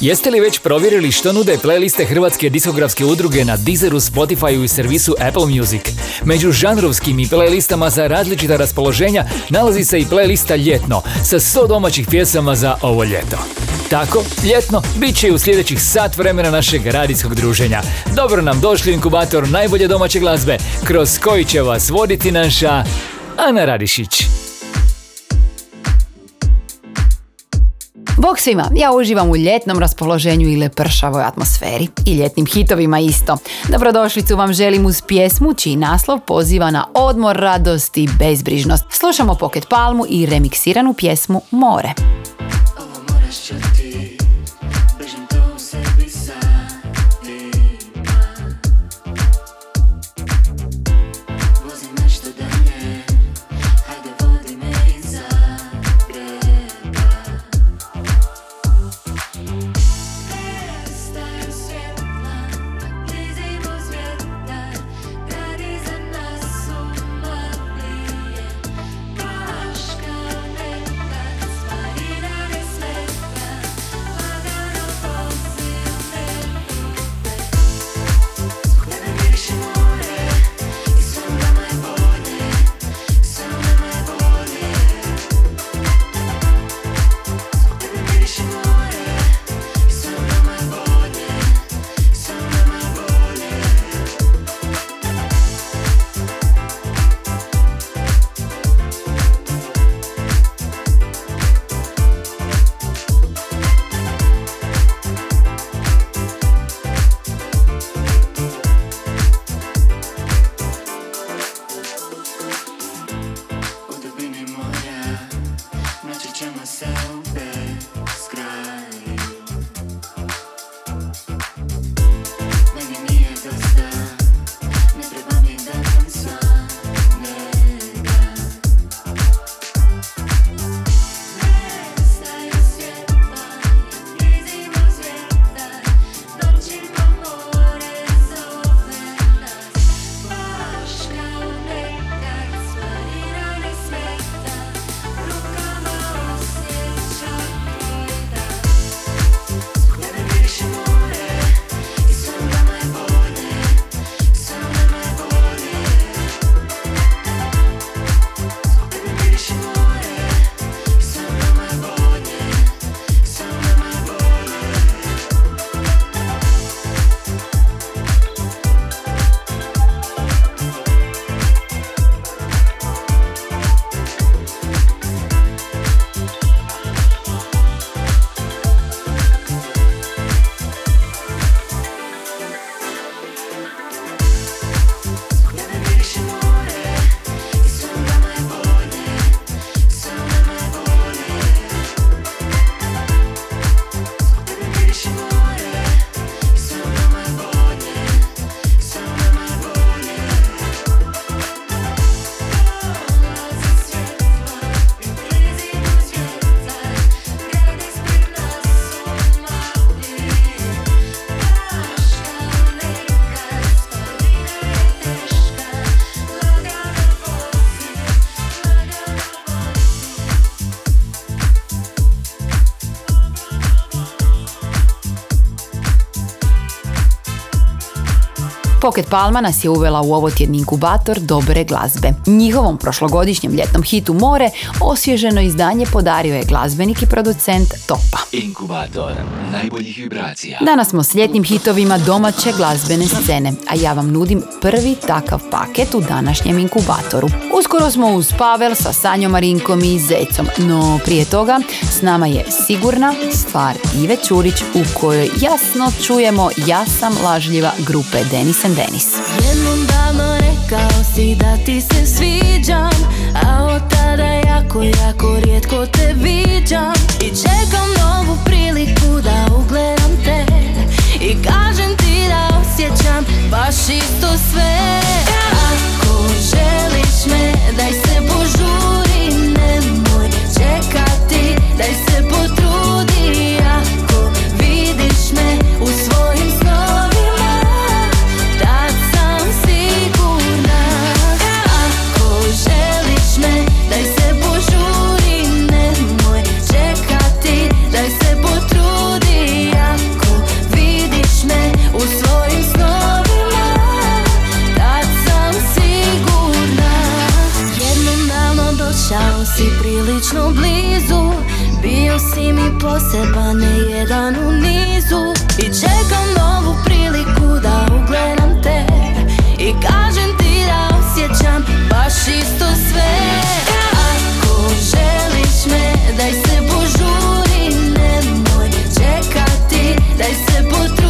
Jeste li već provjerili što nude playliste Hrvatske diskografske udruge na Deezeru, Spotifyu i servisu Apple Music? Među žanrovskim i playlistama za različita raspoloženja nalazi se i playlista Ljetno sa 100 domaćih pjesama za ovo ljeto. Tako, ljetno bit će i u sljedećih sat vremena našeg radijskog druženja. Dobro nam došli inkubator najbolje domaće glazbe, kroz koji će vas voditi naša Ana Radišić. Bog svima, ja uživam u ljetnom raspoloženju i lepršavoj atmosferi i ljetnim hitovima isto. Dobrodošlicu vam želim uz pjesmu čiji naslov poziva na odmor, radost i bezbrižnost. Slušamo Pocket Palmu i remiksiranu pjesmu More. Pocket Palma nas je uvela u ovo tjedni inkubator dobre glazbe. Njihovom prošlogodišnjem ljetnom hitu More osvježeno izdanje podario je glazbenik i producent Topa. Inkubator najboljih vibracija. Danas smo s ljetnim hitovima domaće glazbene scene, a ja vam nudim prvi takav paket u današnjem inkubatoru. Uskoro smo uz Pavel sa Sanjom Marinkom i Zecom, no prije toga s nama je sigurna stvar Ive Čurić u kojoj jasno čujemo Ja sam lažljiva grupe Denis and Denis. Jednom davno rekao si da ti se sviđam A od tada jako, jako rijetko te viđam I čekam novu priliku da ugledam te I kažem ti da osjećam baš isto sve. Ako želiš me, daj se požuri Nemoj čekati, daj se potrudi. Ako vidiš me si mi poseban, ne jedan u nizu. I čekam novu priliku da ugledam te. I kažem ti da osjećam baš isto sve. Ako želiš me, daj se požuri Nemoj čekati, daj se potrudi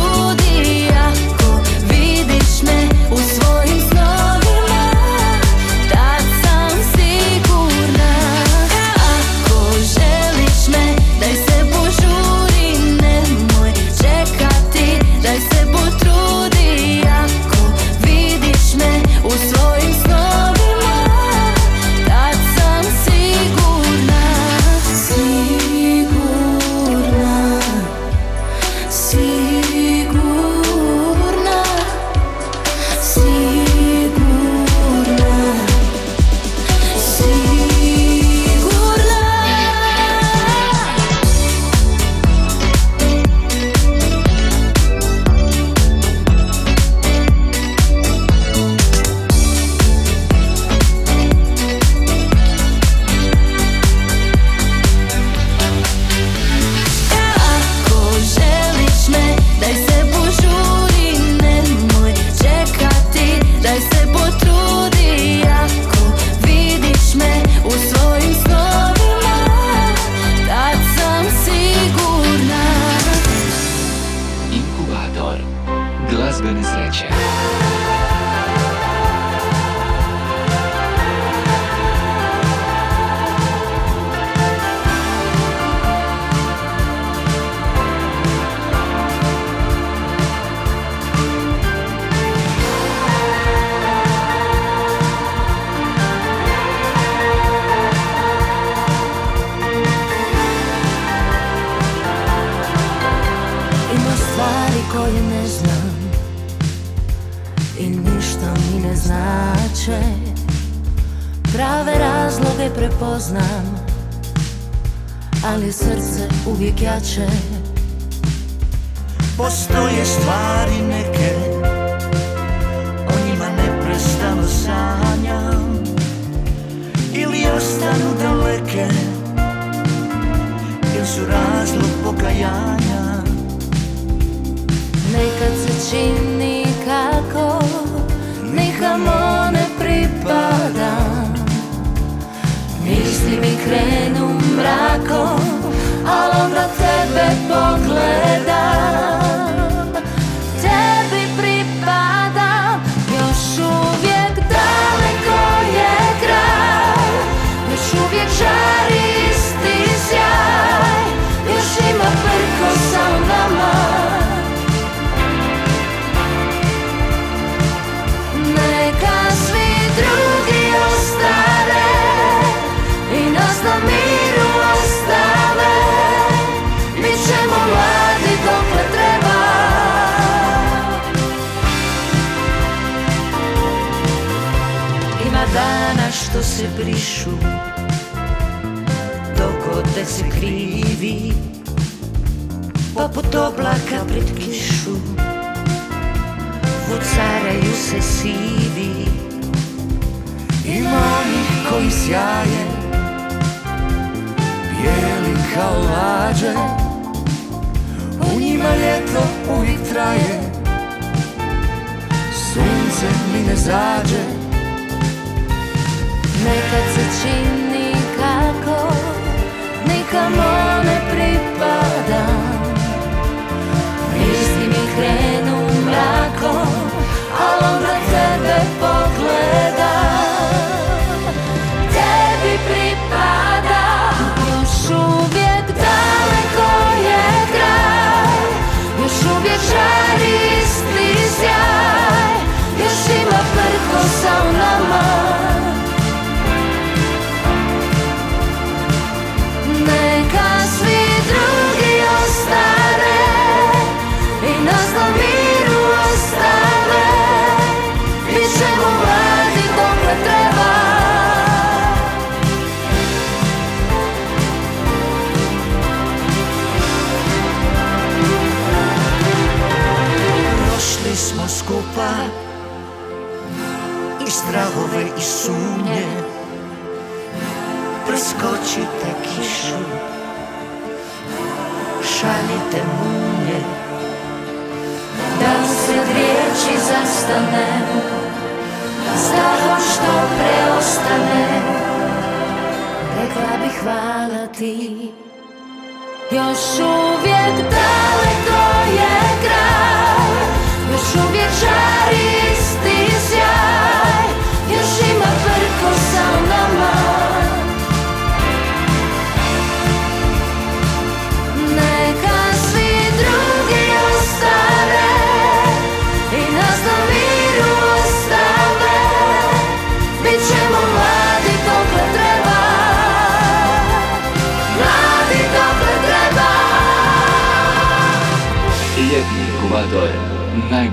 razloge prepoznam Ali srce uvijek jače. Postoje stvari neke O njima neprestano sanjam. Ili ostanu daleke Ili su razlog pokajanja. Nekad se čini kako Nikamo krenu mrakom Al onda tebe pogledam brišu Dok ode se krivi Poput oblaka pred kišu. Vucaraju se sivi Ima onih koji sjaje Bijeli kao lađe. U njima ljeto uvijek traje Sunce mi ne zađe Nekad se čini kako Nikamo strahove i sumnje. Preskočite kišu. Šaljite munje. Da se riječi zastane. Stahom što preostane. Rekla bih hvala ti. Još uvijek daleko je kraj Još uvijek žari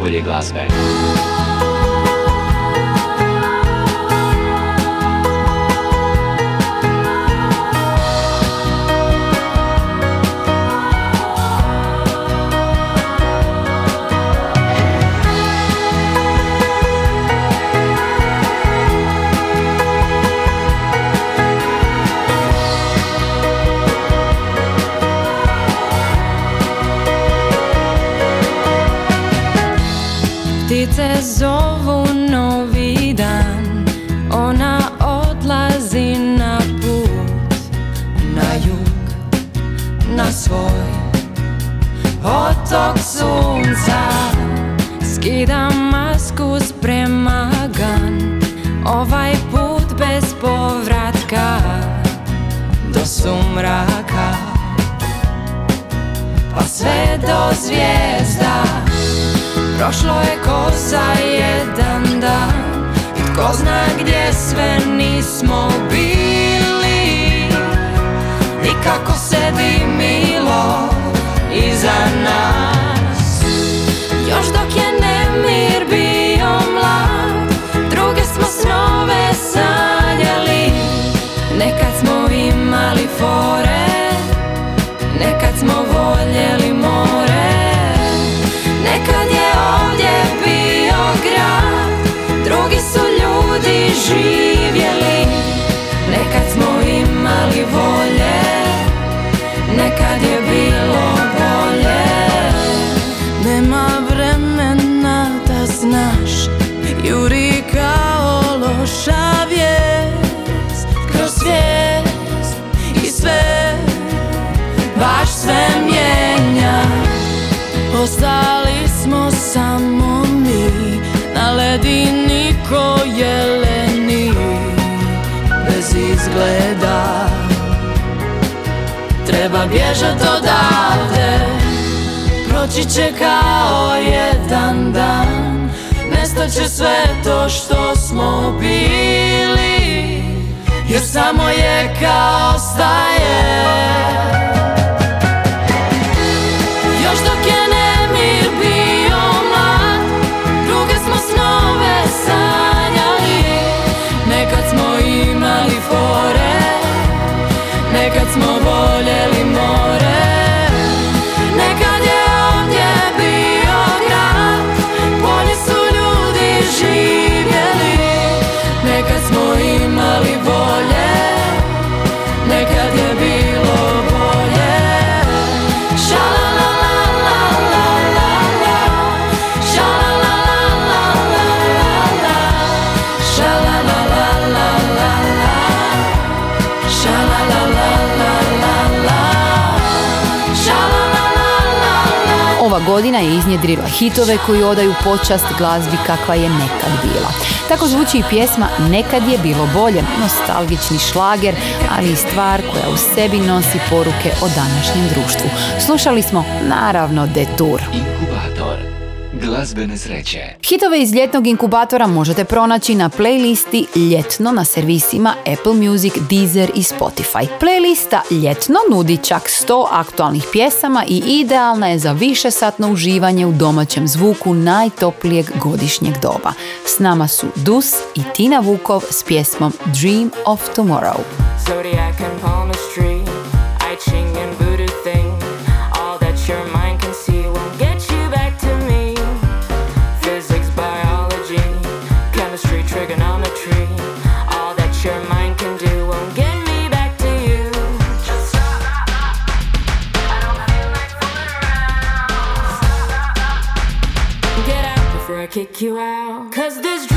najbolje glazbe. Skida masku sprema gan Ovaj put bez povratka Do sumraka. Pa sve do zvijezda. Prošlo je ko za jedan dan I tko zna gdje sve nismo samo mi Na ledini ko jeleni Bez izgleda. Treba bježat odavde Proći će kao jedan dan. Nestat će sve to što smo bili Jer samo je kao staje godina je iznjedrila hitove koji odaju počast glazbi kakva je nekad bila. Tako zvuči i pjesma Nekad je bilo bolje, nostalgični šlager, ali i stvar koja u sebi nosi poruke o današnjem društvu. Slušali smo naravno Detour. Glazbene sreće. Hitove iz ljetnog inkubatora možete pronaći na playlisti Ljetno na servisima Apple Music, Deezer i Spotify. Playlista Ljetno nudi čak 100 aktualnih pjesama i idealna je za višesatno uživanje u domaćem zvuku najtoplijeg godišnjeg doba. S nama su Dus i Tina Vukov s pjesmom Dream of Tomorrow. Zodiac and before I kick you out. Cause there's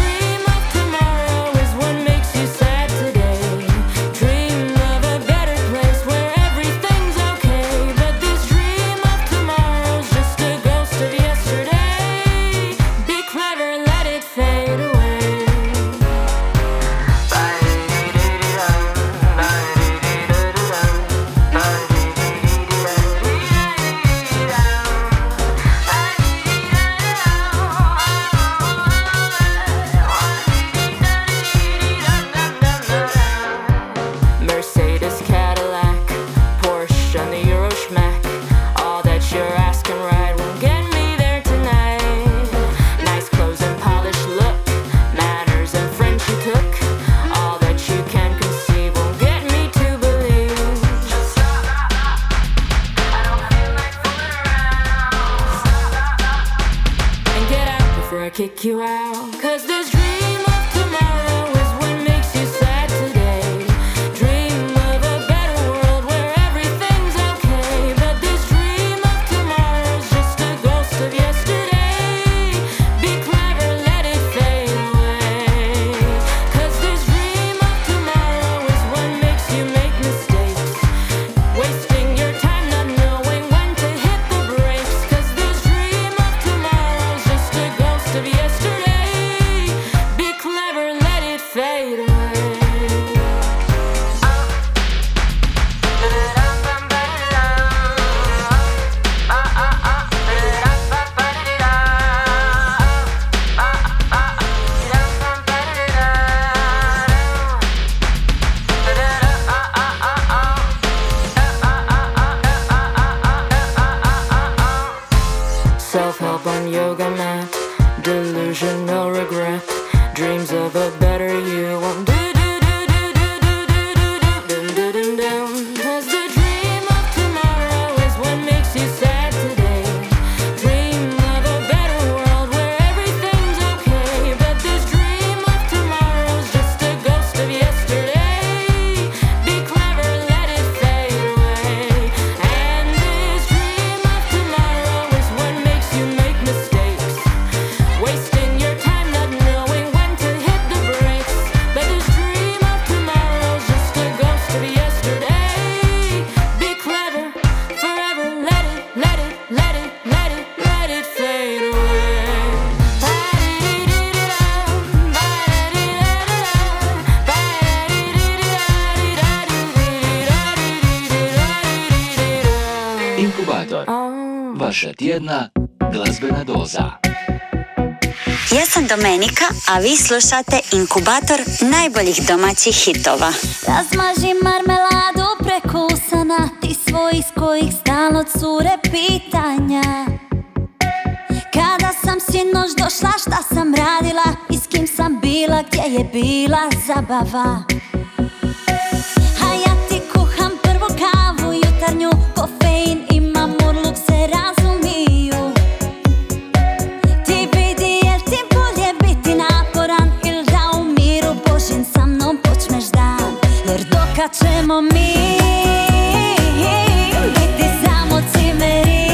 it fade away. a vi slušate inkubator najboljih domaćih hitova. Razmaži marmeladu prekusana, ti svoj iz kojih stalno cure pitanja. Kada sam sinoć došla, šta sam radila i s kim sam bila, gdje je bila zabava. A ja ti kuham prvu kavu jutarnju, kofein imam, urluk se raz da ćemo mi biti samo cimeri?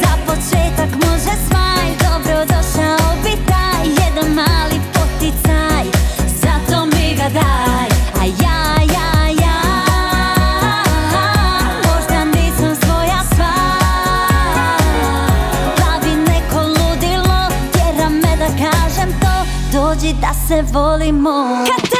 Za početak može svaj, dobro došao bi taj Jedan mali poticaj, zato mi ga daj. A ja, ja, ja, možda nisam svoja sva. Pa Glavi neko ludilo, tjera me da kažem to Dođi da se volimo. Kad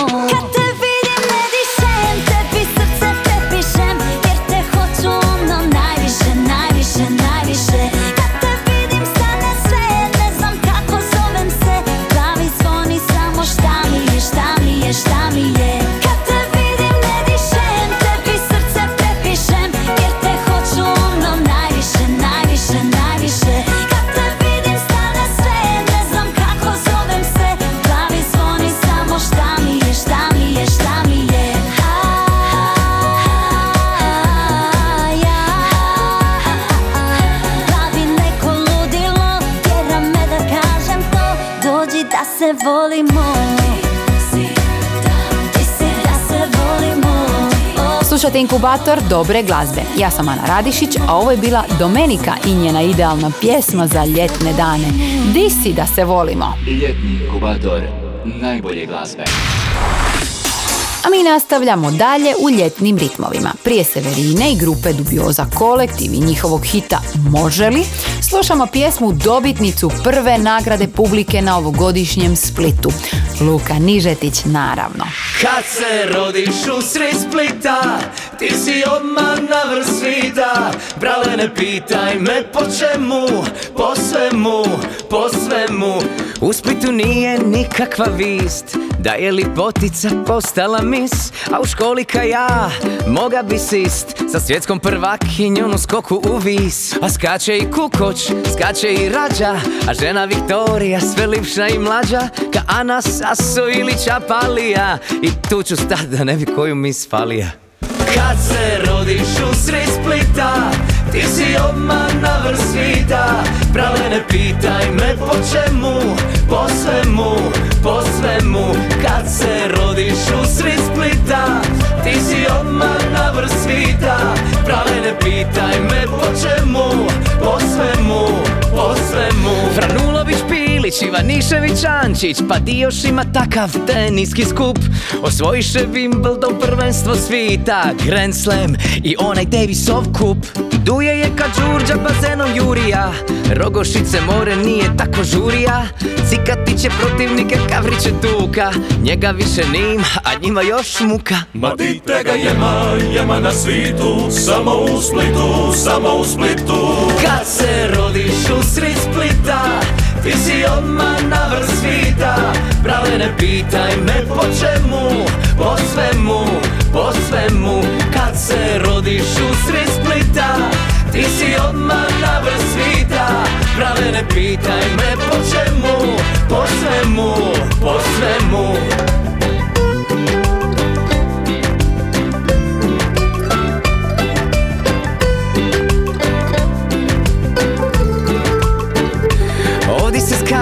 inkubator dobre glazbe. Ja sam Ana Radišić, a ovo je bila Domenika i njena idealna pjesma za ljetne dane. Di si da se volimo? Ljetni inkubator najbolje glazbe. Nastavljamo dalje u ljetnim ritmovima. Prije Severine i grupe Dubioza Kolektiv i njihovog hita Može li? Slušamo pjesmu dobitnicu prve nagrade publike na ovogodišnjem Splitu. Luka Nižetić, naravno. Kad se rodiš u sred Splita Ti si odmah na vrh svita Brale ne pitaj me po čemu Po svemu, po svemu U Splitu nije nikakva vist Da je lipotica postala mis? A u školi ka ja Moga bi sist. Sa svjetskom prvakinjom u skoku u vis. A skače i kukoć, skače i rađa. A žena Viktorija sve lipša i mlađa. Ka Ana Saso ili Čapalija. I tu ću stat da ne bi koju mi spalija kad se rodiš u sred Splita Ti si odmah na vrh svita. Brale ne pitaj me po čemu Po svemu, po svemu Kad se rodiš u sred Splita Ti si odmah na vrh svita. Brale ne pitaj me po čemu Po svemu, po svemu. Franulović Pilić, Ivanišević Ančić. Pa di još ima takav teniski skup. Osvojiše Wimbledon prvenstvo svita Grand Slam i onaj Davisov kup. Duje je kad Đurđa bazenom Jurija. Rogošice more nije tako žurija. Cikatiće protivnike Kavriće tuka. Njega više nima, a njima još muka. Ma di tega jema, jema na svitu. Samo u Splitu, samo u Splitu. Kad se rodiš u sred Splita Ti si odmah na vrh svita Brale ne pitaj me po čemu Po svemu, po svemu. Kad se rodiš u sred Splita Ti si odmah na vrh svita Brale ne pitaj me po čemu Po svemu, po svemu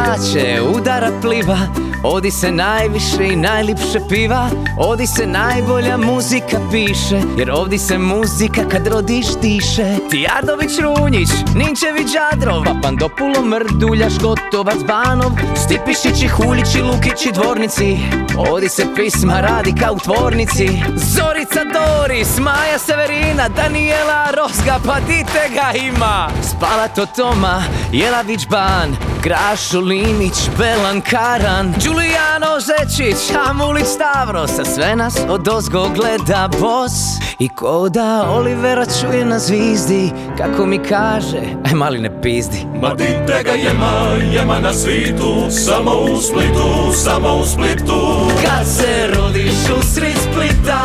skače, udara pliva Odi se najviše i najlipše piva Odi se najbolja muzika piše Jer ovdje se muzika kad rodiš diše Tijardović Runjić, Ninčević Đadrov Papandopulo Mrduljaš, Gotovac Banov Stipišići, Huljići, Lukići, Dvornici. Odi se pisma radi kao u tvornici. Zorica Doris, Maja Severina, Daniela Rozga, pa dite ga ima? Spalato Toma, Jelavić Ban Grašo Linić, Belan Karan Giuliano Zečić, Amulić Stavros A sve nas od ozgo gleda bos. I ko da Olivera čuje na zvizdi Kako mi kaže, aj mali ne pizdi. Ma di tega jema, jema na svitu Samo u Splitu, samo u Splitu. Kad se rodiš u sred Splita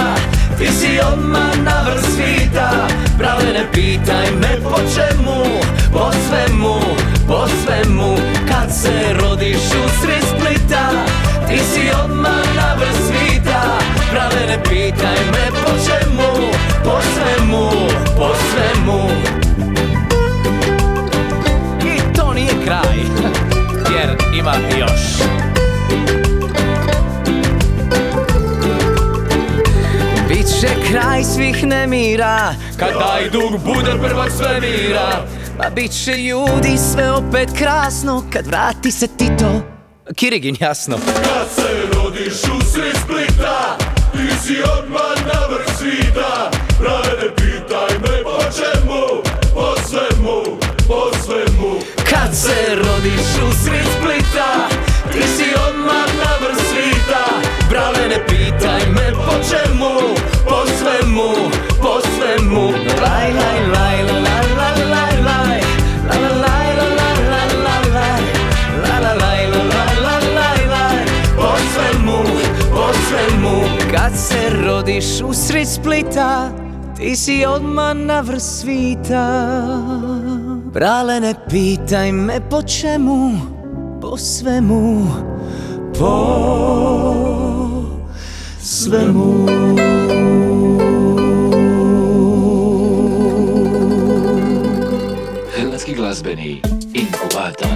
Ti si odmah na vrh svita. Brale ne pitaj me po čemu po svemu ne pitaj me po čemu Po svemu, po svemu. I to nije kraj Jer ima još. Biće kraj svih nemira Kad taj dug bude prvak svemira. Pa bit će ljudi sve opet krasno Kad vrati se Tito. Kirigin jasno si odmah na vrh svita. Prave ne pitaj me po čemu, po svemu, po svemu. Kad se rodiš u sred Splita Ti si odmah na vrh svita. Brale ne pitaj me po čemu? Kad se rodiš usred Splita Ti si odmah na vrh svita Brale ne pitaj me po čemu Po svemu Po svemu Hrvatski glazbeni inkubator.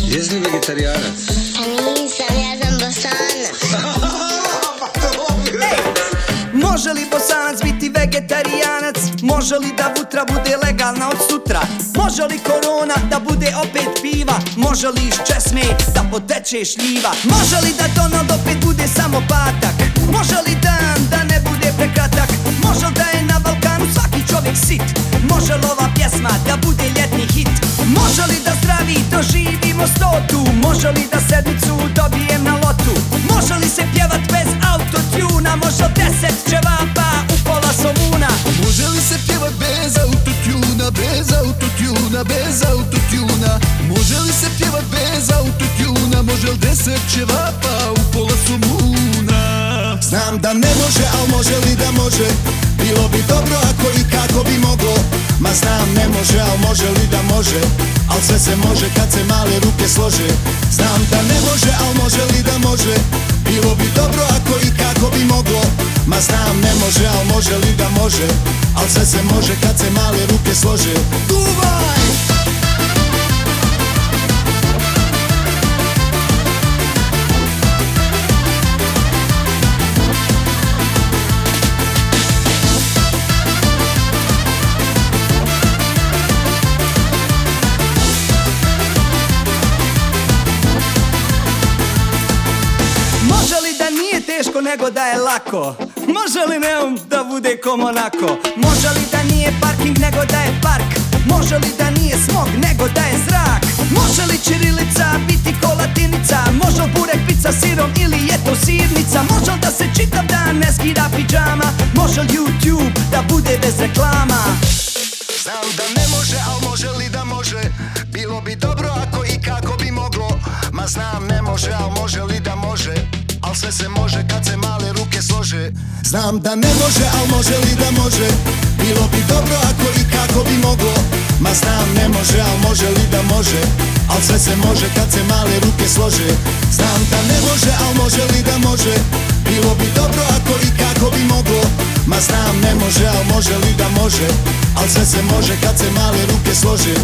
Jesi li vegetarijanac? Može li da vutra bude legalna od sutra? Može li korona da bude opet piva? Može li iz česme da poteče šljiva? Može li da Donald opet bude samo patak? Može li dan da ne bude prekratak? Može li da je na Balkanu svaki čovjek sit? Može li ova pjesma da bude ljetni hit? Može li da zdravi doživimo stotu? Može li da sedmicu dobijem na lotu? Može li se pjevat bez autotuna? Može li deset ćevapa autotuna, bez autotuna. Može li se pjevat bez autotuna, može li deset ćevapa u pola somuna Znam da ne može, al može li da može? Bilo bi dobro ako i kako bi moglo. Ma znam ne može, al može li da može? Al sve se može kad se male ruke slože. Znam da ne može, al može li da može? Bilo bi dobro ako i kako bi moglo. Ma znam ne može, al može li da može? Al sve se može kad se male ruke slože. Duvaj! Nego da je lako? Može li neum da bude ko Monako? Može li da nije parking nego da je park? Može li da nije smog nego da je zrak? Može li čirilica biti ko latinica? Može li burek pizza sirom ili je to sirnica? Može li da se čitav dan ne skida pijama? Može li YouTube da bude bez reklama? Znam da ne može, al može li da može Bilo bi dobro ako i kako bi moglo Ma znam ne može, al može li da može sve se može kad se male ruke slože. Znam da ne može, al može li da može? Bilo bi dobro ako i kako bi moglo. Ma znam ne može, al može li da može? Al sve se može kad se male ruke slože. Znam da ne može, al može li da može? Bilo bi dobro ako i kako bi moglo. Ma znam ne može, al može li da može? Al sve se može kad se male ruke slože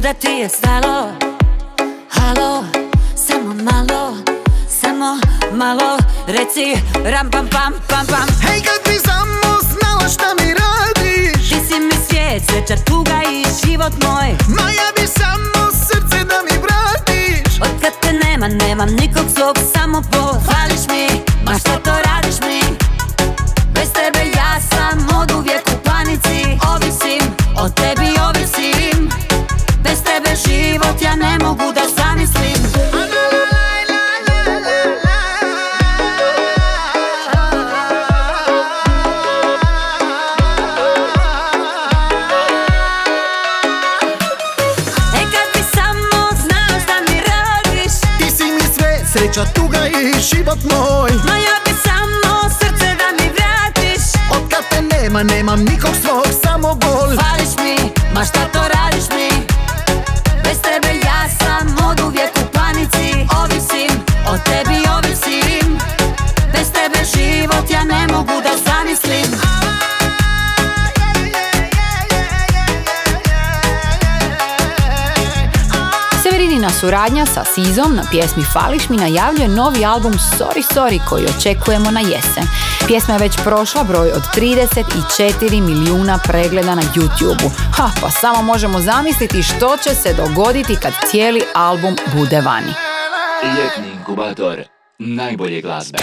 da ti je stalo? Halo, samo malo Samo malo. Reci ram pam pam pam pam. Hej, kad bi samo znala šta mi radiš. Ti si mi svijet, sreća, tuga i život moj. Ma ja bi samo srce da mi vratiš. Od kad te nema, nemam nikog svog, samo bol suradnja sa Sizom na pjesmi Fališ mi najavljuje novi album Sorry Sorry koji očekujemo na jesen. Pjesma je već prošla broj od 34 milijuna pregleda na YouTube-u. Ha, pa samo možemo zamisliti što će se dogoditi kad cijeli album bude vani. Ljetni inkubator najbolje glazbe.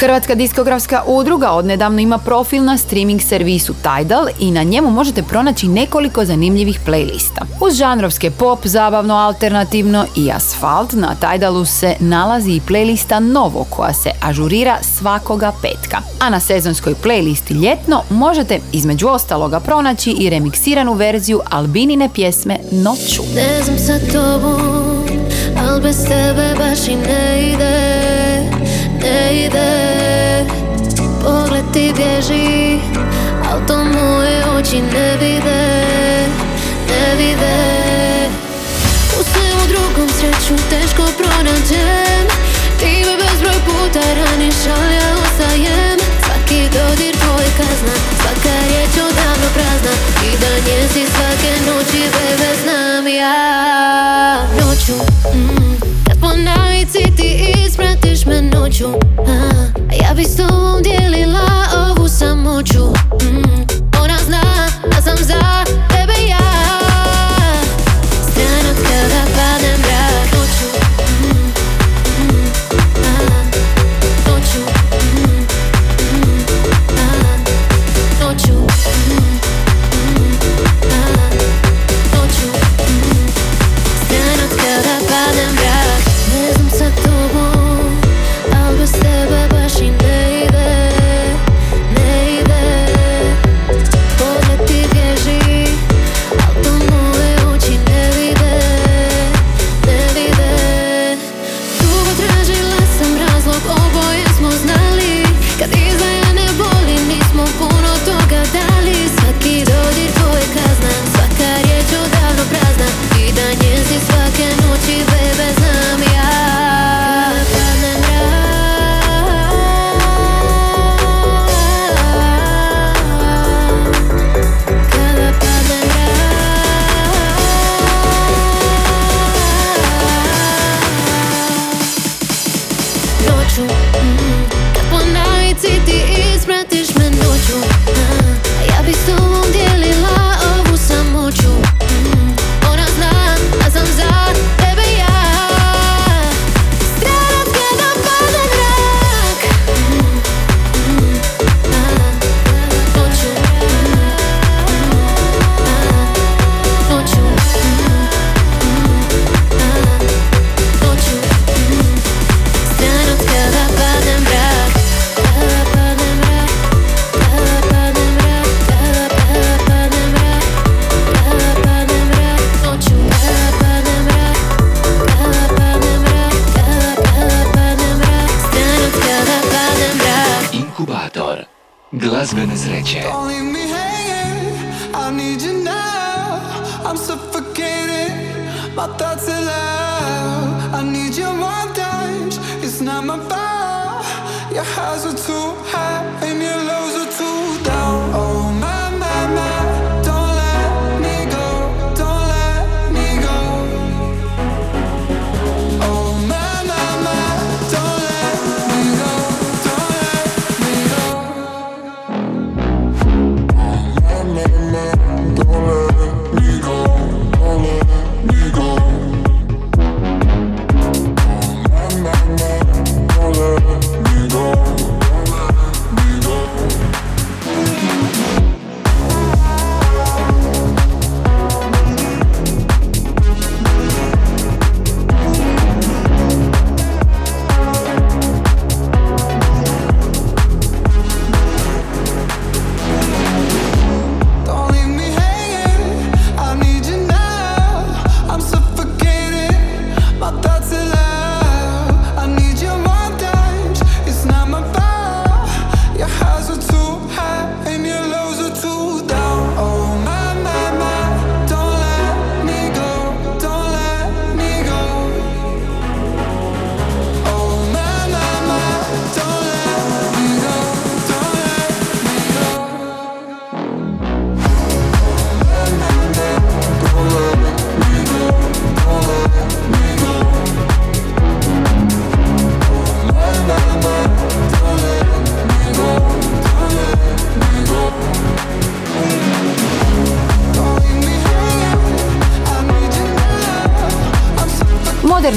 Hrvatska diskografska udruga odnedavno ima profil na streaming servisu Tidal i na njemu možete pronaći nekoliko zanimljivih playlista. Uz žanrovske pop, zabavno, alternativno i asfalt na Tidalu se nalazi i playlista Novo koja se ažurira svakoga petka. A na sezonskoj playlisti Ljetno možete između ostaloga pronaći i remiksiranu verziju Albinine pjesme Noću. Ne znam sa tobom, al bez tebe baš i ne ide, ne ide. Pogled ti bježi, al to moje oči ne vide, ne vide. U svemu drugom sreću teško pronađem. Ti me bezbroj puta raniš, al ja ostajem. Svaki dodir tvoj kazna, svaka riječ odavno prazna. I da njezi svake noći, bebe, znam ja. Noću, mm, kad po ti ispratiš me noću a, Ja bi s tobom dijelila ovu samoću. Mm, Ona zna da sam za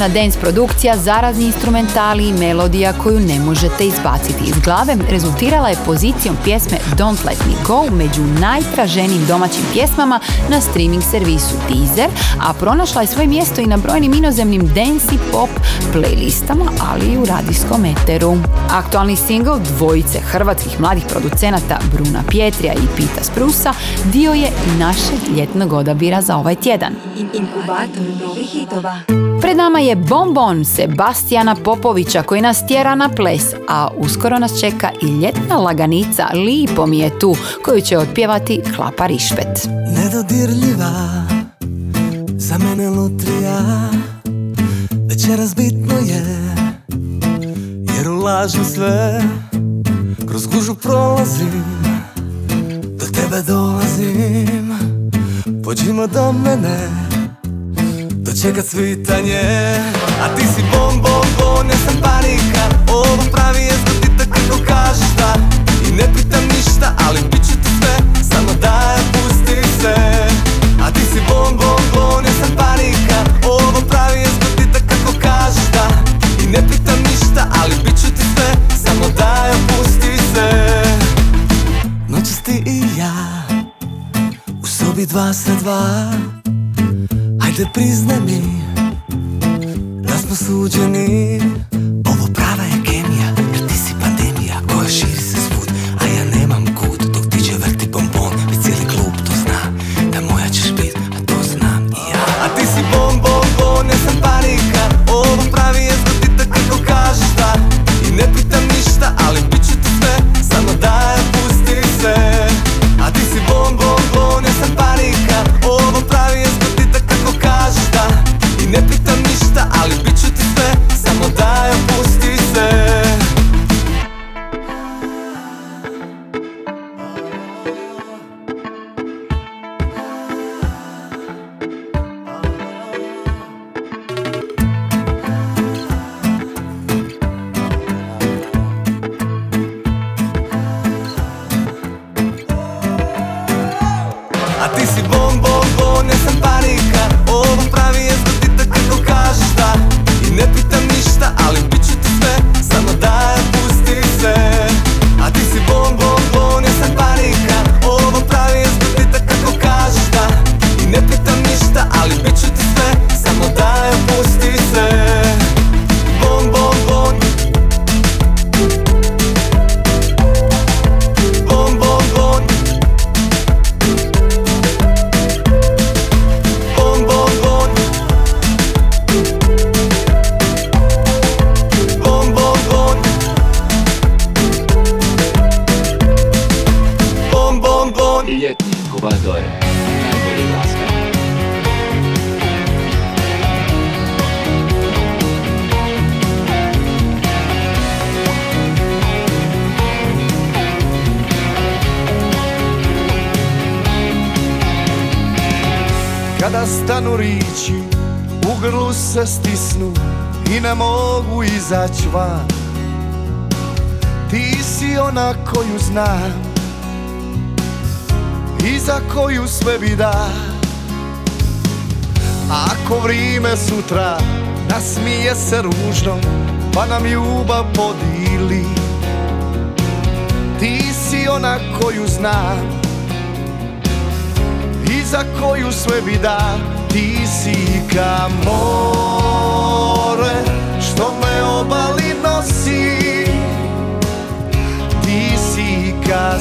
Moderna dance produkcija, zarazni instrumentali i melodija koju ne možete izbaciti iz glave rezultirala je pozicijom pjesme Don't Let Me Go među najtraženijim domaćim pjesmama na streaming servisu Deezer, a pronašla je svoje mjesto i na brojnim inozemnim dance i pop playlistama, ali i u radijskom eteru. Aktualni single dvojice hrvatskih mladih producenata Bruna Pjetrija i Pita Sprusa dio je našeg ljetnog odabira za ovaj tjedan. Inkubator novih hitova. Pred nama je Bonbon Sebastijana Popovića koji nas tjera na ples, a uskoro nas čeka i ljetna laganica Lipo mi je tu koju će otpjevati Klapa Rišpet. Nedodirljiva Za mene lutrija Večeras bitno je Jer ulažem sve Kroz gužu prolazim Do tebe dolazim Pođimo do mene Dočekat svitanje. A ti si bom, bom, bom, ja sam panika. Ovo pravi je zgodita kako kažeš da I ne pitam ništa, ali bit ću ti sve. Samo daj, pusti se. A ti si bom, bom, bom, ja sam panika. Ovo pravi je zgodita kako kažeš da I ne pitam ništa, ali bit ću ti sve. Samo daj, pusti se. Noćas ti i ja U sobi dva sa dva Ajde priznaj mi Da smo suđeni se stisnu i ne mogu izaći van. Ti si ona koju znam I za koju sve bi da. Ako vrijeme sutra nasmije se ružno Pa nam ljubav podili Ti si ona koju znam I za koju sve bi da Ti si ka more Što me obali nosi. Ti si ka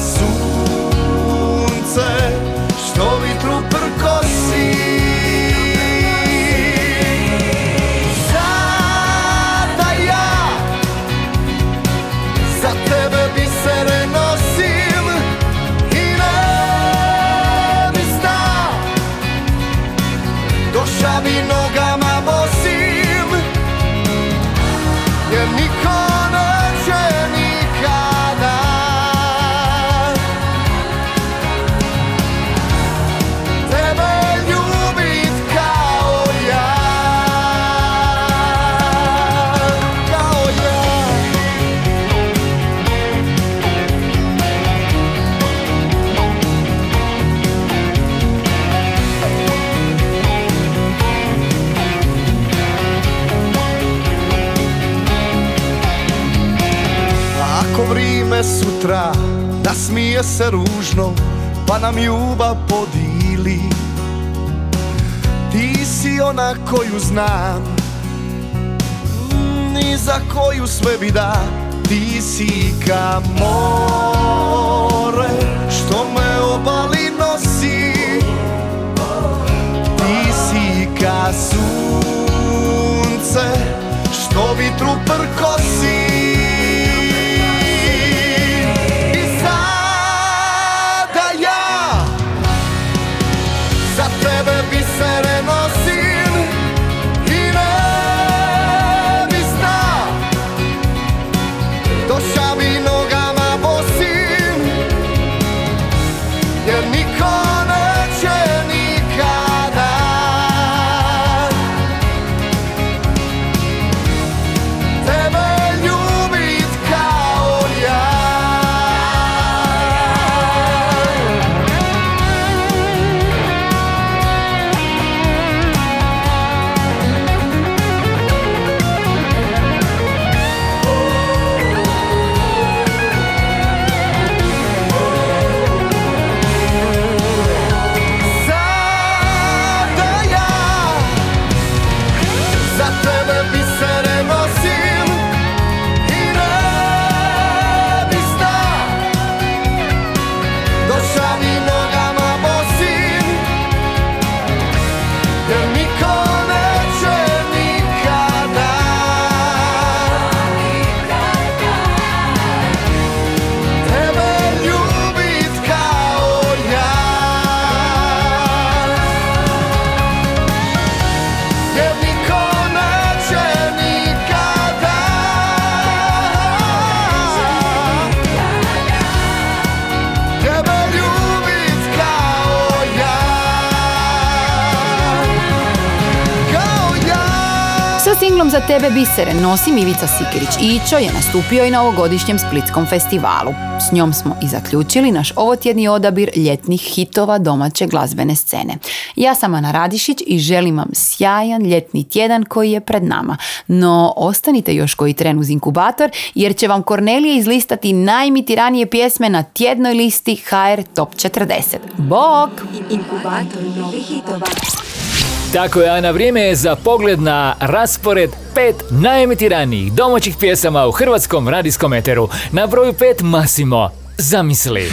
se ružno Pa nam ljubav podili. Ti si ona koju znam mm, I za koju sve bi da. Ti si ka more Što me obali nosi. Ti si ka sunce za tebe bisere nosim Ivica Sikirić Ićo je nastupio i na ovogodišnjem Splitskom festivalu. S njom smo i zaključili naš ovotjedni odabir ljetnih hitova domaće glazbene scene. Ja sam Ana Radišić i želim vam sjajan ljetni tjedan koji je pred nama. No, ostanite još koji tren uz inkubator jer će vam Kornelije izlistati najmitiranije pjesme na tjednoj listi HR Top 40. Bok! Inkubator novih hitova. Tako je, Ana, vrijeme je za pogled na raspored pet najemitiranijih domaćih pjesama u hrvatskom radijskom eteru. Na broju pet Massimo. Zamisli.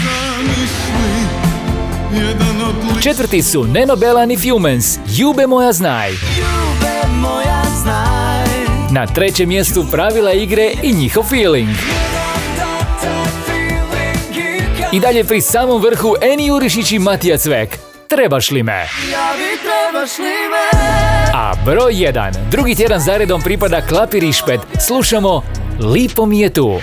Četvrti su Neno Belan i Fumens, Jube moja znaj. moja znaj Na trećem mjestu pravila igre i njihov feeling. I dalje pri samom vrhu Eni Jurišić i Matija Cvek. Trebaš li me? Ja vi trebaš li me A broj 1, drugi tjedan zaredom pripada Klapi Rišpet. Slušamo Lipo mi je tu.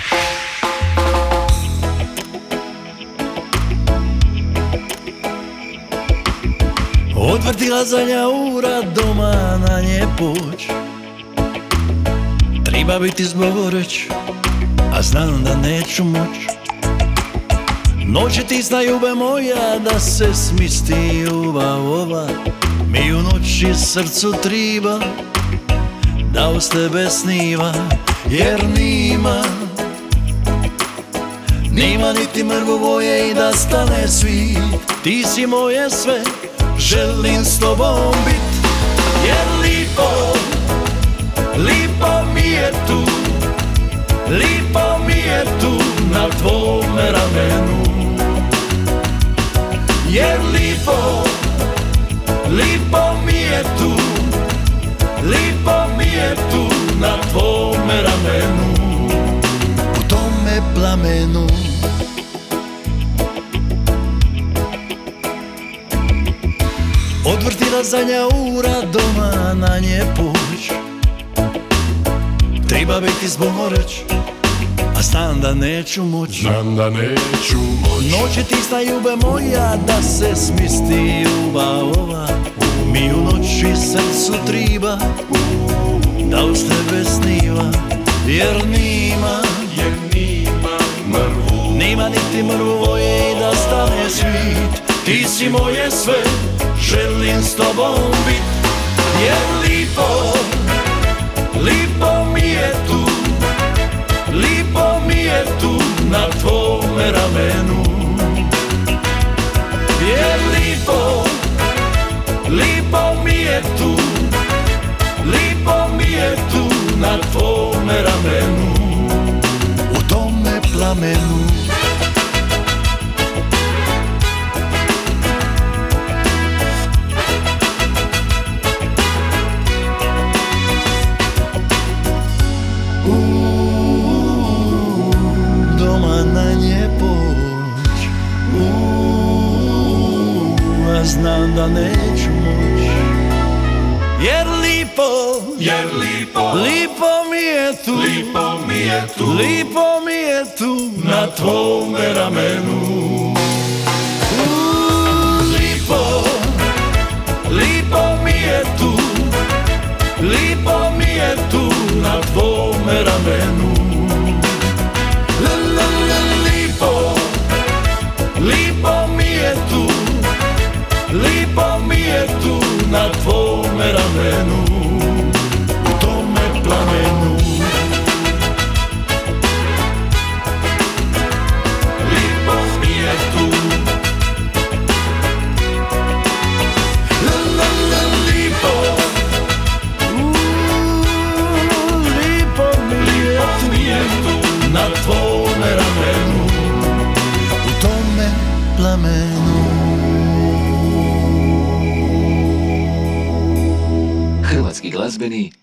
Odvrtila zadnja ura doma na nje poć Treba biti zboreć, a znam da neću moć Noći ti zna moja da se smisti ljubav ova. Mi u noći srcu triba da uz tebe sniva Jer nima Nima niti mrvu boje i da stane svit. Ti si moje sve, želim s tobom bit Jer lipo, lipo mi je tu Lipo mi je tu na tvome ramenu Jer lipo, lipo mi je tu Lipo mi je tu na tvome ramenu. U tome plamenu. Odvrtila zadnja ura doma na nje puć. Treba biti zboreć A znam da neću moć Znam da neću moć Noće ti sta ljube moja Da se smisti ljubav ova. Mi u noći srcu triba Da uz tebe sniva. Jer nima Jer nima mrvu. Nima niti mrvu boje i da stane svit. Ti si moje sve Želim s tobom bit. Jer lipo Lipo mi je tu Lipo mi je tu na tvome ramenu. Jer lipo Lipo mi je tu Lipo mi je tu na tvome ramenu. U tome plamenu znam da neću moć Jer lipo, Jer lipo, lipo mi je tu. Lipo mi je tu. Lipo mi je tu. Na tvome ramenu. Lipo, lipo mi je tu. Lipo mi je tu. Na tvome ramenu Hrvatski glazbeni inkubator.